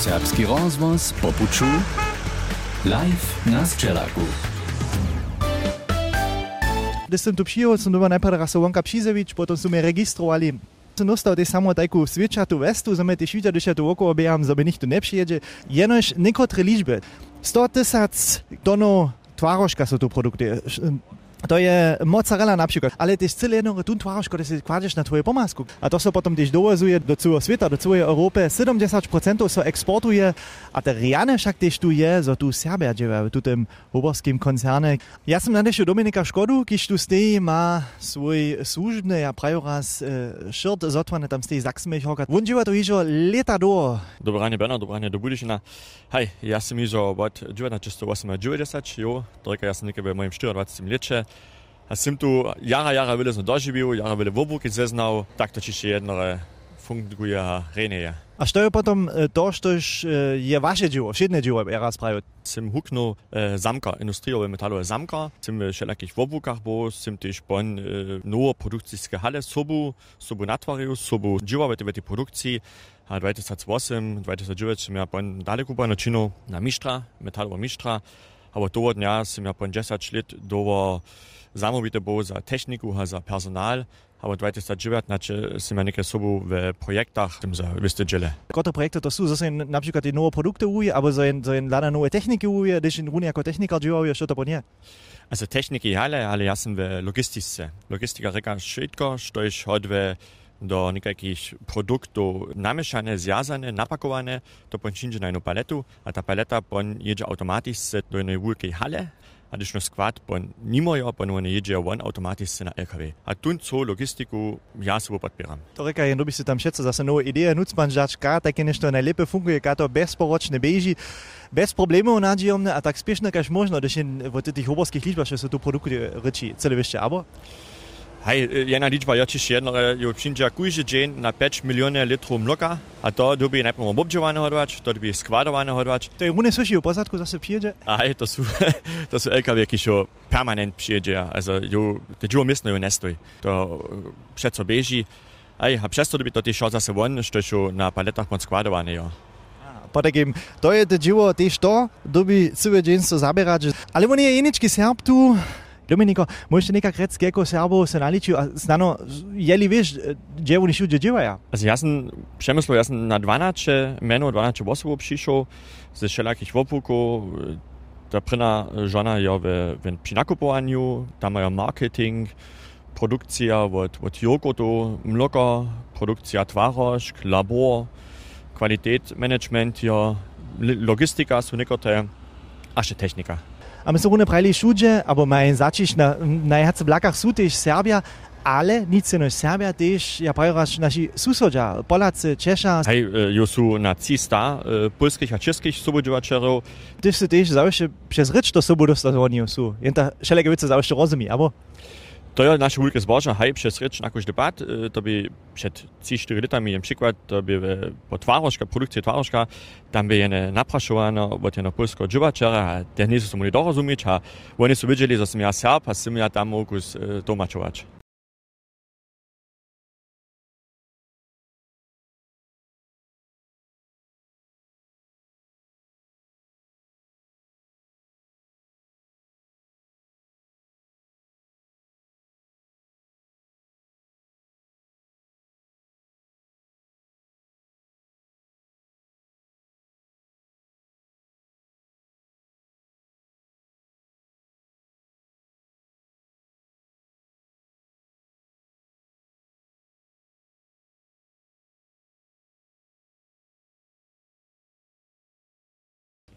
Serbski rozvoz popuču live na Sčelaku. Gdy som tu przyjechał, som doma najprv raz wonka přizevič, potom som je registrovali. Som dostal też samo taką swiečatú vestu, som je tiež videl, že ja tu okolo beham, żeby nikto nepřijedzie. Jenož nekotre liczby. 100 tysac tonów twarożka są tu produkty. To je mozzarella na przykład, ale cyle jednego tun twarożka, to się kładziesz na twoje pomasku. A to się potem też dowozuje do całego świata, do całej Europy. 70% się eksportuje, a te riane však też tu je, że tu Serbia dzieje w tym oborskim koncernie. Ja sam nadeszł Dominika Szkodu, kiż tu stej ma swój służbny, ja prawie raz e, szyrt zotwany tam stej Sachsenmilchhocker. On dzieje to już lata do. Dobranie Bena, dobranie do Budyšina. Hej, ja sam już od 1990, jo, tylko ja sam niekde w moim 24 lecie. Simtu jara jara bile smo došli bil, jara bile v obuk in sve znal, tak to čiši jedno funkuje Reneja. A što je potom to, što je vaše dziwo, siedne dziwo w Eras Praju? Sim huknął e, äh, zamka, industriowe metalowe zamka, sim wszelakich äh, w obłukach, bo sim też bon e, äh, nowe produkcyjskie hale sobu, sobu natwarił, sobu dziwo w tej produkcji, a 2008, 2009 ja bon dalej kupa na czynu na mistrza, metalowa mistrza, aber to dnia sim ja bon 10 lat do let dovo zamówite było za techniku, a za personal, aber 2009 znaczy sim ja neke sobu w projektach, tym za wystydziele. Kotre projekty to są, że są na przykład i nowe produkty uje, aber so ein, so ein lada nowe techniki uje, gdyż in Runi jako techniker dziełuje, što to po nie. Also Techniki ale, ale ja sam w logistice. Logistika reka szybko, što ich heute w do nekakich produktów namieszane, zjazane, napakowane, to pończynie na jedną paletu, a ta paleta pon jedzie automatycznie do jednej wielkiej hale, additional squad, pa nimajo, pa ne jeđejo ven avtomatično na LKV. A tu so logistiku jaz v podpiram. Torej, kaj je, dobi se tam še za se novo ideje, nuc manj žačka, tako je nešto najlepe funkuje, kaj to brezporočne beži, brez problemov nađijomne, a tak spešno, kaj možno, da še v teh oborskih ličbah še so tu produkti reči, celo vešče, abo? Hej, jedna liczba ja też jedna, jo przyjdzie kujże dzień na 5 milionów litrów mloka, a to dobie najpierw obdziwane hodwać, to dobie składowane hodwać. To runy sushi w posadku zase przyjedzie? Hej, to są, to są LKW, które permanent przyjedzie, also jo, te dziwo miestno jo nie stoi. To przed co bieży, hej, a przez to dobie to też zase won, że jo na paletach mod składowane jo. potegeben. To je to dziwo, też to, dobi cały dzień co zabierać. Ale oni jeniczki serb tu Dominiko, možete nekak reći kako Serbo se naličil, a znano, je li veš, gdje oni všude dělají? Also ja sam przemyslał, ja sam na 12 meno, 12 osobów przyszedł ze wszelakich wopługów. Ta prina żona ja w, w przy nakupowaniu, tam mają marketing, produkcja od, od jogurtu, mloka, produkcja twarożk, labor, kvalitet management, ja, logistika są niektóre, a jeszcze technika. A my są one prali všude, albo mają zacząć na, na jacy blakach są też Serbia, ale nic nie Serbia też, ja raz, nasi susodzi, Polacy, Czesza, Hej, e, jo są nacista, e, polskich a czeskich sobodziewaczerów. też się też zawsze przez rycz do sobu dostosowani są. Jenta wszelkie wice zawsze rozumie, albo? To je naše ulike zbožja, haj še sreč, nakož debat, e, da bi pred 3-4 letami jem šikvat, da bi po tvaroška, produkcije tvaroška, tam bi jene naprašovano, od jena polsko dživačera, te niso se mogli dorazumiti, a oni so vidjeli, da sem jaz serb, a sem ja tam okus domačovač. E,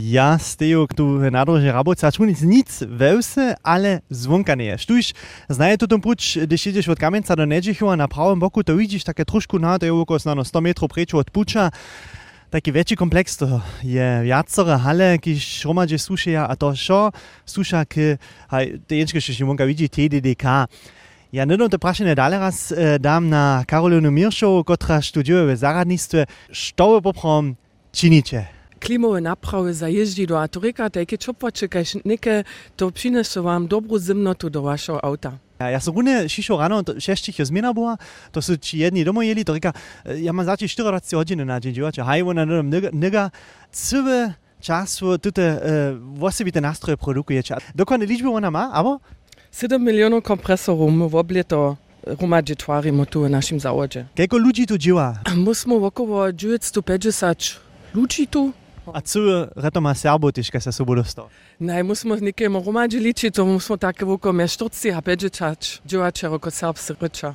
Ja steju tu na drože Rabovca, čunic nic wełse, ale zvonka nie jest. Tuż znaje ten puć, gdyż jedziesz od Kamieńca do Nedzichova na prawym boku, to widzisz takie troszkę na, to je około znano 100 metrów precz od pucza. Taki większy kompleks to je wiacore hale, kiż hromadzie suszeja, a to šo susza k, haj, te jęczke, što się monka widzi, TDDK. Ja nedom to prašenie dalej raz e, dam na Karolinu Miršovu, która studiuje w zaradnictwie. Što poprom činicie? Klimowe naprawy zajeździ do Aturika, takie czopłacze, kaž nike, to przyniesie wam dobrą zimnotu do waszego auta. Ja, som rune šišo ráno, šeštich je bola, to sú či jedni domov jeli, to e, ja mám zati 24 hodiny na deň, že haj, ona nega, celé času tute uh, osobité nástroje produkujete. Dokładne liczby ona ma, abo? 7 milionów kompresorów w oblieto hromadźe twarimo tu w naszym zawodzie. Koľko ľudí tu działa? Musimy około 950 ludzi tu. A co ratoma serbotiška se sobodosto? Ne, mi smo nekaj moramo želiti, to smo tako, kot me štoci, a peđečač, džovačero kot serb srča.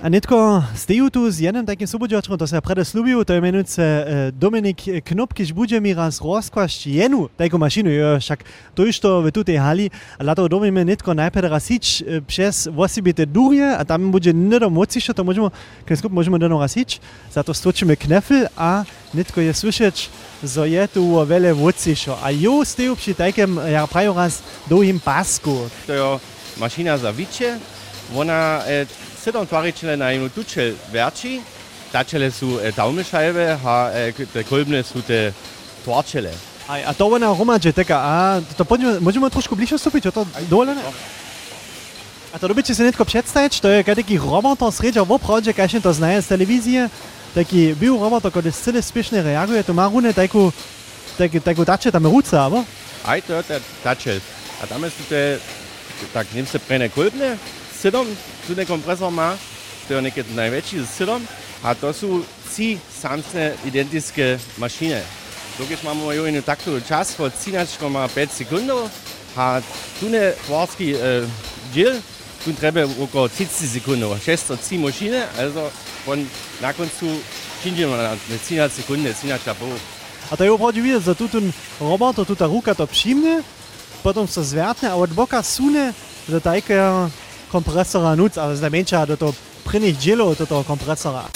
A netko stejú tu s jedným takým sobodžiačom, to sa prede slúbil, to menujúce uh, Dominik Knopkiš, bude mi raz rozkvašť jenu takú mašinu, jo, to už to v tutej hali, a na to domíme netko najprv rasič uh, přes osobité durje, a tam bude nedo mocišo, to môžeme, keď skup môžeme do rasič, za to stočíme knefel a netko je slyšeć, zo je tu. A jo stejú pri takém, ja prajú raz, dlouhým pásku. To je mašina za viče. Ona e, Sitter und Twarichel in Ducel Verci, Dacele su eh, Daumenscheibe, ha eh, de Kolbne su de Twarchele. Aj, a to ona romađe, teka, a to pođemo, možemo trošku bliže stupiti, o to dole? A to dobiče se netko predstavić, to je kaj taki Roman to sređa v opravđe, kaj še to znaje z televizije, taki bil Roman to, ko je sile spešne reaguje, to ima rune tako, tako, tako dače tam ruca, abo? Aj, to je dače. A tam je tu te, tak, njim se prene kolbne, Sedom tu ne kompresor má, to je nekaj najväčší z sedom. A to sú tri samsne identické mašine. Dokiaľ máme ju jednu takú čas, po 13,5 sekundov, a tu ne tvarský e, diel, tu treba okolo 30 sekundov. 603 mašine, also von na koncu činíme na 13 sekunde, 13,5. A to je opravdu vidieť, že tu ten robot, tu tá ruka to přijme, potom sa zvrtne a od boka sune do takého kompresora nuc, ale znamenča do toho prvných dielov do toho kompresora.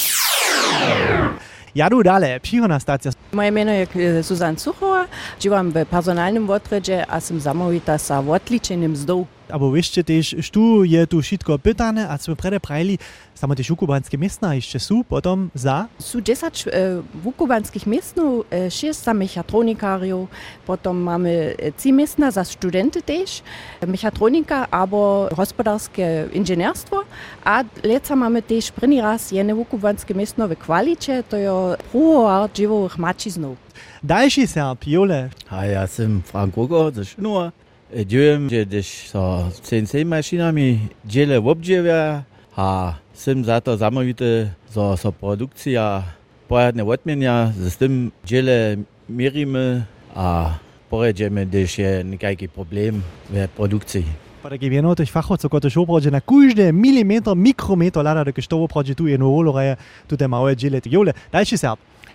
Jadu dalej, příhodná stacja. Moje meno je e, Suzan Suchova, živám v personálnym odrede a som zamovita sa v odličením mzdou. Aber wiecie też, tu je tu wszystko pytane, a co prede prajli, samo te šukubanské miestna jeszcze sú, potom za. Sú 10 e, vukubanských miestnov, e, 6 za mechatronikárov, potom máme e, 3 miestna za studenty tež, mechatronika alebo hospodárske inžinierstvo a leca máme tež prvný raz jedné vukubanské miestno v kvaliče, to je pruhoár živových mačiznov. Další Serb, Jole. A ja sam Frank Rugo ze Šnuła. Ediyorum když so sen sen mašinami džele obdževja, a sem zato zamovite so, so produkcija pojadne odmenja, z tem džele merime, a poređeme, když je nekajki problem v produkciji. Pa da gibeno teh fahovcev, kot je šel prođe na kužne milimetr, mikrometr lada, da je šel prođe tu eno olo, je tudi malo džele, jole, daj še se.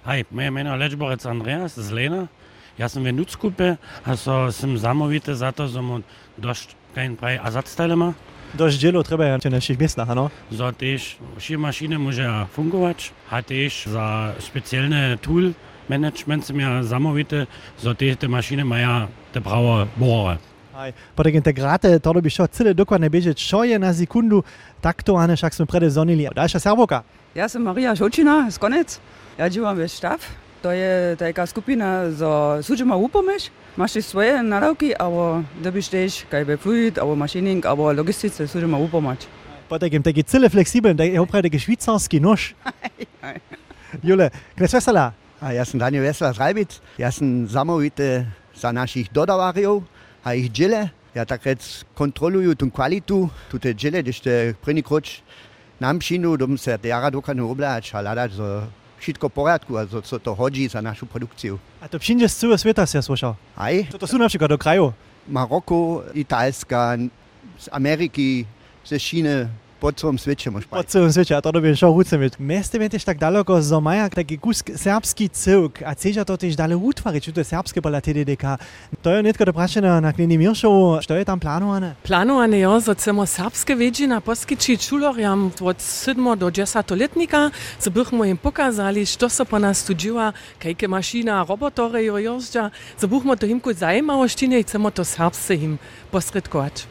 Hej, moje ime je Lečborec Andreas z Lena. ja sam venuc kupe, a so sam zamówite zato, że mam dość kein praj ersatzteile Das Gelo treba je na našich miestach, ano? Za tež vše mašine može fungovati, a tež za specialne tool management sem ja zamovite, za te, te mašine imajo te prave borove. Potem integrate, to bi šlo cele dokładne bežeć, šo je na sekundu takto, a ne šak smo prede zonili. Daša Servoka? Ja sem Marija Šočina, z. Ja živim v Štab. To je taka skupina za suđima u pomoć, imaš svoje naravki, ali dobiš tež kaj be fluid, ali mašining, ali logistice suđima u pomoć. Pa takim, taki cele fleksibilen, da je opravdaki švicarski nož. Jule, kde jsi vesela? A já jsem Daniel Vesela z Rajbic, já jsem samovite za našich dodavariov a ich džile. Ja takrec kontroluju tu kvalitu, tu te džile, když te první kroč nám šinu, dom se tjara dokanu oblač a ladač za všetko v poriadku a co to hodí za našu produkciu. A to všinde z celého sveta si ja slušal. Aj Co to sú napríklad do kraju? Maroko, Italska, z Ameriky, ze Číny, po celom svetu imaš. Po celom svetu, a to dobiš šel ucem. Meste mi teš tak daleko zomaja, taki kusk srpski cilk, a ceža to teš dale utvari, čuto srpske balate DDK. To je netko doprašeno na Knini Miršovu, što je tam planovane? Planovane je, za cemo srpske veđi na poskiči čulorjam od 7 do 10 letnika, so bomo jim pokazali, što se po nas studživa, kajke mašina, robotore jo jozdja, so bomo to jim kot zajemavoštine in cemo to srpske jim posredkovati.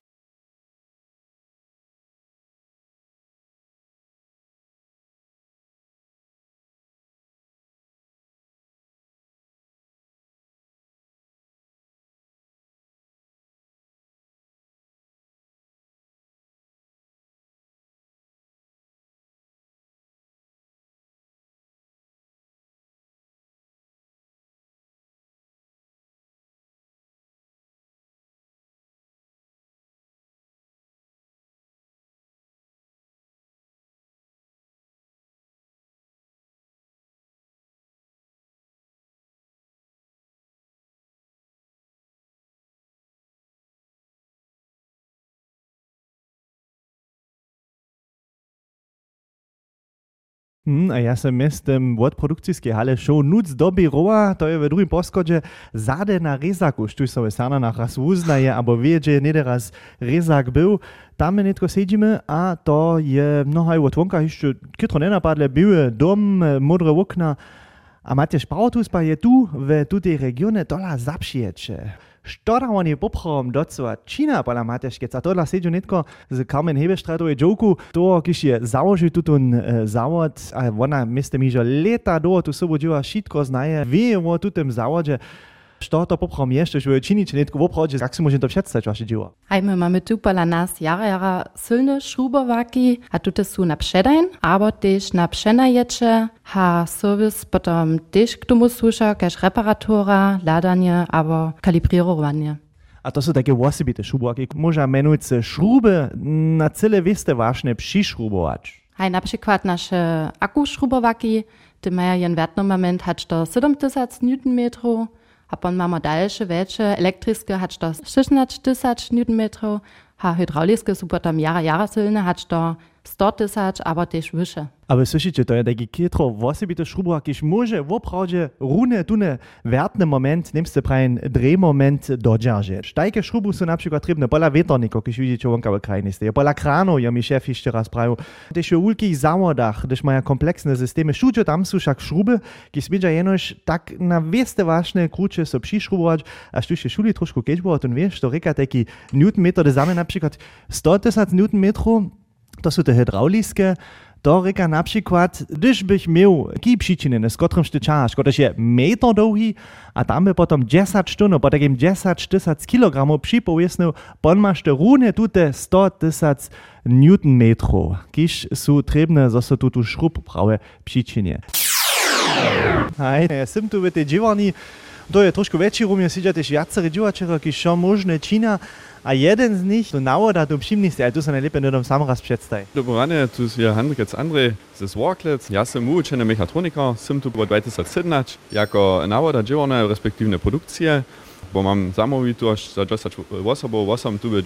Mm, a ja sam jestem od produkcijskiej hale show Nuc do Biroa, to je drugim poschodzie zade na Rezaku, štuj so sana na raz uznaje, abo wie, že nie raz Rezak. Tam my netko siedzimy, a to je mnohaj od wonka jeszcze kitro nie napadle, były dom, modre okna, a macie Spautus pa je tu, w tutej regionie, dola zapszijecze. što ravno je poprom doco Čina, pa nam mateš, keď sa to sedžu netko z Carmen Hebestratovej joku, to, kiš je založil tu ten eh, uh, zavod, a ona, myslím, že leta do tu sobo živa šitko znaje, vie o tutem zavodže, Starta poprom jeszcze, że czynić nie tylko obchodzi, jak się można to przedstawić wasze dzieło? Hajmy, mamy tu pola nas jara, jara silne szrubowaki, a tutaj są na przedań, aber też na przenajecze, ha serwis potem też k tomu słysza, każ reparatura, ladanie, aber kalibrowanie. A to są takie osobite szrubowaki, można mianować szruby na cele wieste ważne przyszrubować. Hej, na przykład nasze akuszrubowaki, te mają jeden wertny moment, hat to 7000 Newtonmetrów, a pon mamy dalsze, większe, elektrische hat to 16 tysięcy Newtonmetrów, a hydraulische są potem jara, jara silne, hat to 110 aber die Schwüche. Aber so ist es też wyższe. Ale słyszycie, to je taki kitro, wosy by to szrubu jakiś może, woprawdzie rune, tune, wertny moment, niemste prajen drehmoment do dzierżyć. Takie szrubu są na przykład trybne pola wietorników, kiedy widzicie łąka w krainie steje, pola kranu, ja mi szef Das raz prawił. Też w ulkich zawodach, też mają kompleksne systemy, szucio tam są szak szruby, kiedy zmienia jenoś tak na wieste ważne krucze so przyszrubować, a tu się szuli troszkę kiedyś było, to wiesz, to reka taki newtonmetr, to das na przykład 100 tysiąc newtonmetrów, to sú te hydraulické, to reka na przykład, gdyż byś miał kij przyczynny, z którym czas, który jest metr długi, a tam by potom 10 sztun, po takim 10 tysiąc kilogramów przypowiesnął, pon masz te runy tute 100 tysiąc newtonmetrów, kiż są trebne, że są tu tu szrub prawe przyczynie. Hej, ja sam tu w tej dziewani, to je trošku väčší rum, je siďa tiež viaceré divačera, ki šo možné Čína, a jeden z nich do nało da do przyjemnych, ale tu są najlepiej do sam raz przedstawić. Dobranie, tu jest Handrec Andrzej ze Zworklec. Ja jestem uczony mechatronika, sim tu po 2017, jako nało da dziewone, respektywne produkcje. bo mam samoitost za dostać osobą, osobą tu w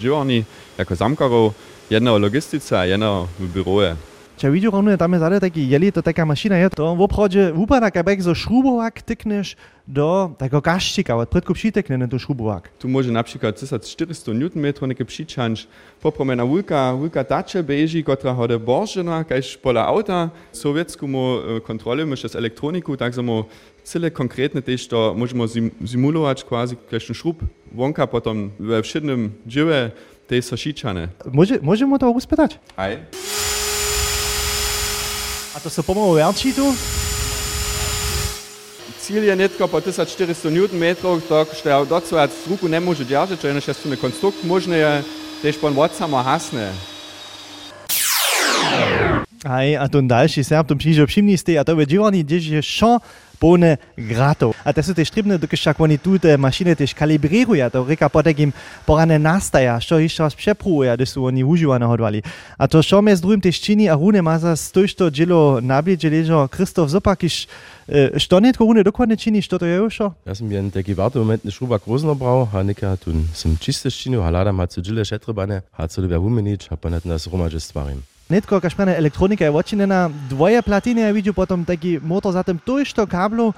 jako zamkarą, jedną w logistyce, jedną w biuroje. Če vidiš, tam je zadaj taki, je to taka mašina, je to v obchodě upada, kabek zo šrubovak tykneš do takého kaščika, od predku přitekne na to šrubovak. Tu może na przykład 1400 Nm neke přičanč, popromena wulka, wulka tače beži, kotra hode boržena, kajž pola auta, sowieckomu kontroli myš z elektroniku, tak samo cele konkretne też to możemy sim simulować quasi kajž šrub wonka potom we wszednym dziełe tej so šičane. Może, możemy to uspytać? Aj. To se pomalu verčí tu? Cilj je netko po 1400 Nm, tak što docela ruku ne može držati, če je še tu konstrukt, možno je tež pon vod samo hasne. Aj, a ten další serb, tom přišel všimniste, a to je divani, když je šo pone grato. A to sú tie štribné, dokud však oni tu tie mašiny tiež kalibrujú, to reka potek im porane nastaja, čo ešte raz přeprújú, kde sú oni užívané hodvali. A to čo mes druhým tiež činí a rune má za stojšto džilo nabliže ležo Kristof Zopakiš, što netko rune dokładnie čini, što to je už? Ja sam jen taki warto moment ne šruba grozno brał, a neka tu sam čiste činil, a lada ma cu džile šetrebane, a co dobia vumenič, a ponad nas romaže stvarim. Нетко кај мене електроника е воченена, двоја платини ја виѓу потом таки мото затем тој што кабло,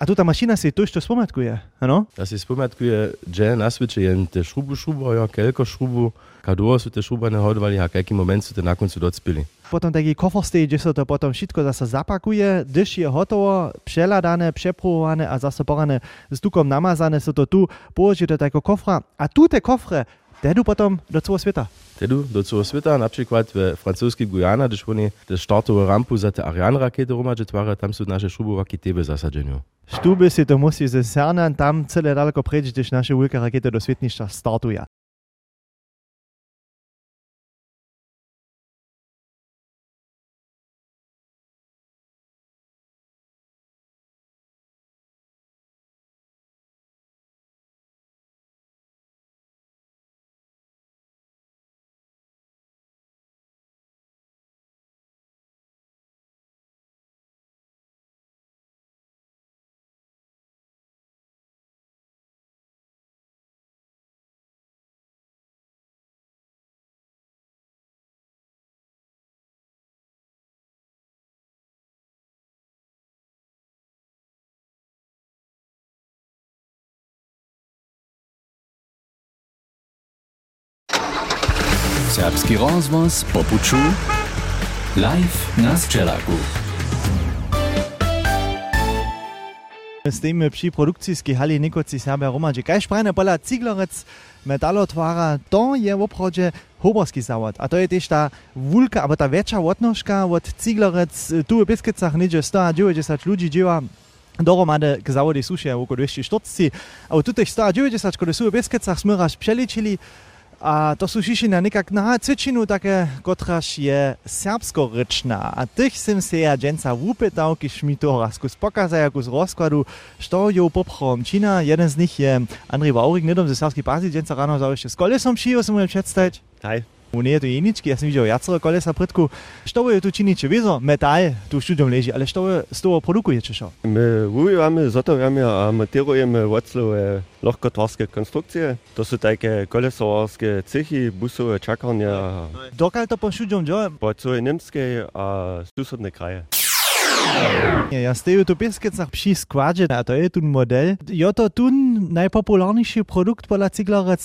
а тута машина се тој што споматкуја, ано? Да се споматкуја, джен, насвиче ја те шрубу шуба, ја келко шрубу, каду осу те шуба не ходвали, а кајки момент су те након су доцпили. Потом таки кофор сте и джесото потом шитко за се запакуја, дыш е готово, пшеладане, пшепрување, а за се засопоране с туком намазане, се тоа ту, положи до тако кофра, а туте кофре, Дедо потом до цього світа. Tedu do celého sveta, napríklad v francouzskej Guyana, když oni te startovú rampu za te Ariane rakety romadže tvára, tam sú naše šrubovaky tebe zasadženú. Štúby si to musí ze tam celé daleko preč, když naše veľké rakety do svetništa startujú. Serbski rozvoz popuču live na Sčelaku. Z tym przy produkcyjskiej hali Nikoci Serbia Romadzi. Kaj szprajne pola Ciglerec metalotwara, to je w obchodzie Hoborski zawod. A to je też ta wulka, albo ta większa łotnożka od Ciglerec tu w Biskicach niedzie 190 ludzi dzieła dohromady k zawodej suše około 240. A tutaj 190, kiedy są w Biskicach smyraż przeliczyli, a to sú šišina nekak na cvičinu také, kotraž je serbskorečná. A tých som sa ja dženca vúpetal, keď mi to raz kus pokazaj, kus rozkladu, što jo poprom Čína. Jeden z nich je Andrej Vaurik, nedom ze serbský pásy, dženca ráno za ešte s kolesom šího, som môžem. Hej. Unedu Jenički, ja sam vidio jacero kolesa pritku. Što je tu činiče vezo, metal tu študijom leži, ali što je s toho produkuje češao? Mi uvijamo, zatovijamo, a materujemo voclove lahkotovarske konstrukcije. To su take kolesovarske cehi, busove čakanja. Dokaj to po študijom džo? Po celoj Nemskej a susodne kraje. Ja tu Biskicach przy składzie, a to je tu model. Jo to tu najpopularniejszy produkt pola Ciglerec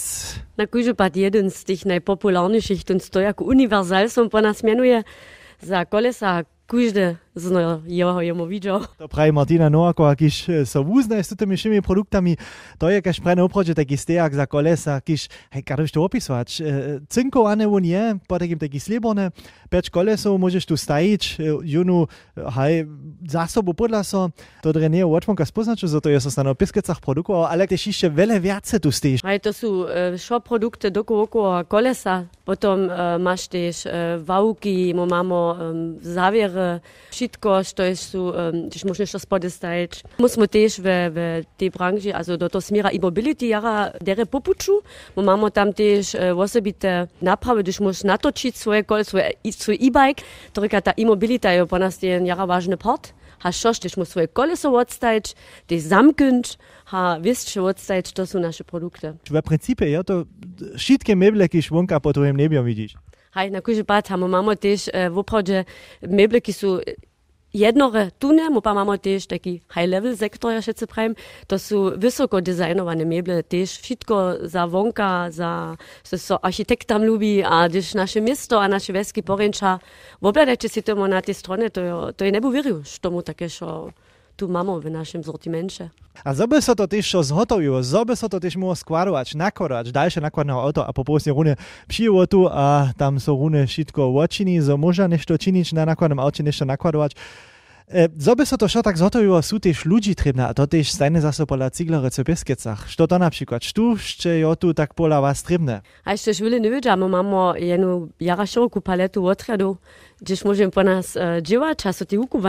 Na kúže pad jeden z tých najpopulárnejších, ten univerzál, som po nás menuje za kolesa kúžde z no, jeho jemu videl. To pravi Martina Noako, kiž so vúzne s tými všimi produktami, to je kaž prajne oproče taký stejak za kolesa, kiž, hej, kadož to opisovať. Cinkované on je, po takým taký sliborné, peč kolesov môžeš tu stajiť, junu, hej, zásobu podľa so, to drenie odvonka spoznaču, za to je so stano piskecach produkoval, ale tež ešte veľa viace tu stojíš. Aj to e, šo produkty doko okolo kolesa, potom e, máš tiež e, vauky, šitko što je su, když možno što spodestajeć. Mi smo tež ve, ve branži, also do to smjera i mobility jara dere popuču. Mi imamo tam tež osobite naprave, když možeš natočiti svoje kolo, svoje, svoj e-bike. Torika ta e-mobilita je po nas ten jara važne part. Ha šoš, když mu svoje koleso odstajeć, te zamknč, ha wisst schon odstajeć, to su naše produkte. V principe ja to šitke meble, ki švonka po tvojem nebjom vidiš. Hej, na kuži pat, ha imamo tež eh, v opravdu meble, ki so jednore tune, mo pa máme tiež taký high-level sektor, ja všetci prajem. To sú vysoko dizajnované meble, tiež všetko za vonka, za, to so architektam ľubí a když naše mesto a naše vesky porenča, obľadajte si tomu na tej strone, to je, to je nebu veriu, što mu také, čo tu máme v našem sortimente. A zoby sa to tiež čo zhotovilo, zoby sa to tiež mohlo skladovať, nakodať, ďalšie nakladného auto a popolsne rune přijevo tu a tam sú rune všetko odčiny, zo možno nešto činiť na nakladnom aute, nešto nakladovať. E, zoby sa to tak zhotovilo, sú tiež ľudí trebné a to tiež stajne zase podľa Ciglerec v Biskicach. Što to napríklad? Štu ešte jo tu tak podľa vás trebné? A ešte žvili nevedžamo, máme jednu jara širokú paletu odredu, kdež môžem po nás uh, dživať, a so ti huku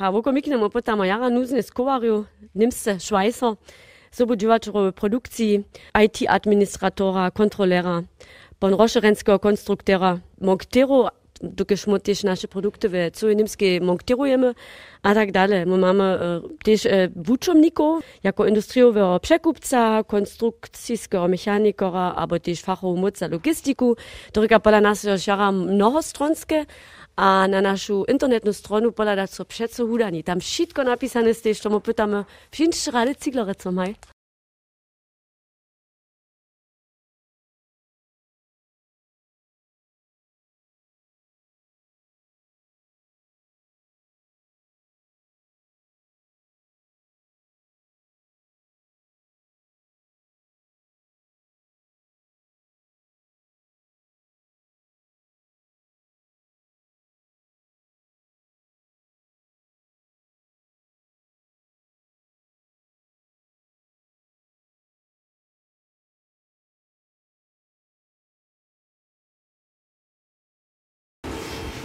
vadať. A voko miknemo potom jara núzne skovarju, Nimse, Schweizer, so bu dživať v produkcii, IT administratora, kontrolera, pon rošerenského konstruktéra, monktero, dokiaľ my tiež naše produkty v monktérujeme a tak ďalej. My máme e, tiež e, vúčomníkov, ako industriového překupca, konstrukcijského mechanikora, alebo tiež fachovú moc za logistiku, ktorá podľa nás je žara mnohostronské a na našu internetnú stronu podľa dať so všetko hudaní. Tam všetko napísané z tiež, tomu pýtame všetko rady ciglerecom, hej?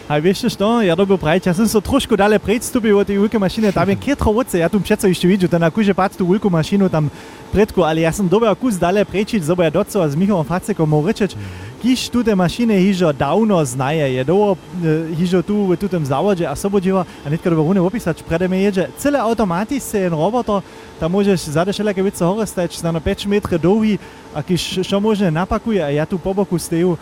A veš, no, ja dobil pravič, jaz sem se trošku dale pred stopil od te ulke mašine, tam je kje trovoce, ja tu pšeca išče videl, da na kuže pač tu ulko mašino tam predku, ali jaz sem dobil kus dale prečič, zoboja docova z Mihom Facekom rečeč, kiš tu te mašine hižo davno znaje, je dovo hižo tu v tutem zavodže, a sobođiva, a netka dobro vune opisač, prede me ježe, cele automati se en roboto, tam možeš zadeš le kevico hore steč, na 5 metre dolgi, a kiš še možne napakuje, a ja tu po boku steju,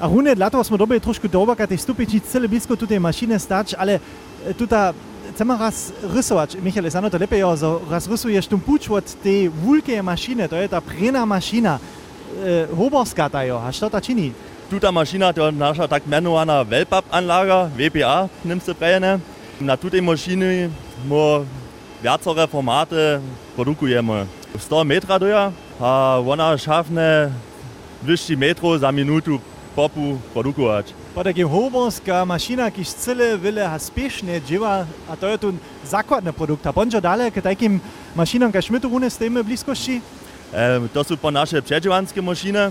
A Hunet lato smo dobili trošku doba, tej stupiči cele blisko tu tej mašine stać, ale e, tuta chcemy raz rysować. Michał, jest to lepiej, że raz rysujesz tą pucz od tej wielkiej maszyny, to jest ta prena maszyna, e, hoborska ta jo, a co ta czyni? Tuta maszyna to nasza tak mianowana Wellpap-Anlage, WPA, nimmst du prejene. Na tutej maszyny mo wiacore formaty produkujemy. 100 metra doja, a ona szafne 200 metrów za minutę popu produkować. Potem hoborska mašina, ki cele vile ha spiešne dživa, a to je tu základný produkt. A bonžo dále k takým mašinám, kaž my tu rune stojíme v blízkosti? E, to sú po naše předživanské mašiny.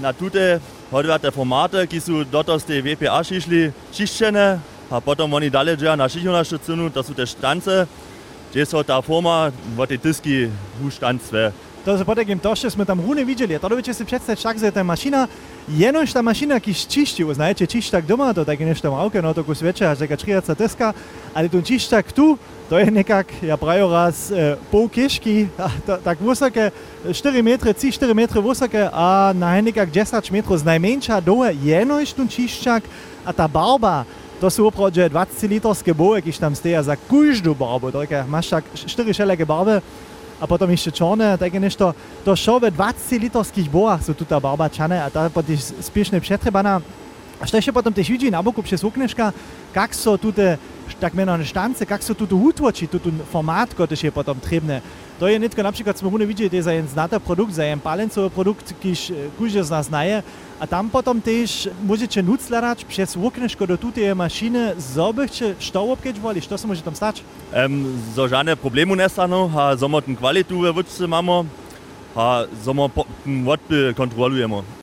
Na tute hodovate formáty, ki sú doto z tej VPA šišli čiščené a potom oni dále džia na cenu, to sú te štance, kde sú ta forma v tej tisky huštancve. To se potem to, što smo tam rune vidjeli, to dobiće se představit tak, že ta mašina, jenož ta mašina, ki čišči, znajete čištak doma, to tak nešto małke, no to kus večer, až taka 30 tiska, ale tu čištak tu, to je nekak, ja prajo raz, e, pol kiški, tak vysoké, 4 metre, 3-4 metre vysoké a na nekak 10 metrov z najmenša dole, jenož tu čištak a ta barba, to sú opravdu 20 litrské boje, kiž tam steja za každú barbu, je, máš tak 4 šeleke barby, a potom jeszcze czarne, takie nešto. To šo ve 20 litrských boach sú tu ta barba čane a ta potom spiešne przetrebana. A što ešte potom też widzi na boku przez okneška, kak so tute, tak menane štance, kak so tuto utvoči, tuto format, ktorý je potom trebné. To je netko, například jsme mohli vidět, za jen znata produkt, za jen palencový produkt, když eh, kuže z nás znaje. A tam potom tež můžete nuclarač přes okneško do tuté mašiny zobehče, što obkeďvali, što se může tam stát? Um, so žádné problémy nestanu, a zomotn kvalitu ve vůdce máme, a zomotn hm, odby kontrolujeme.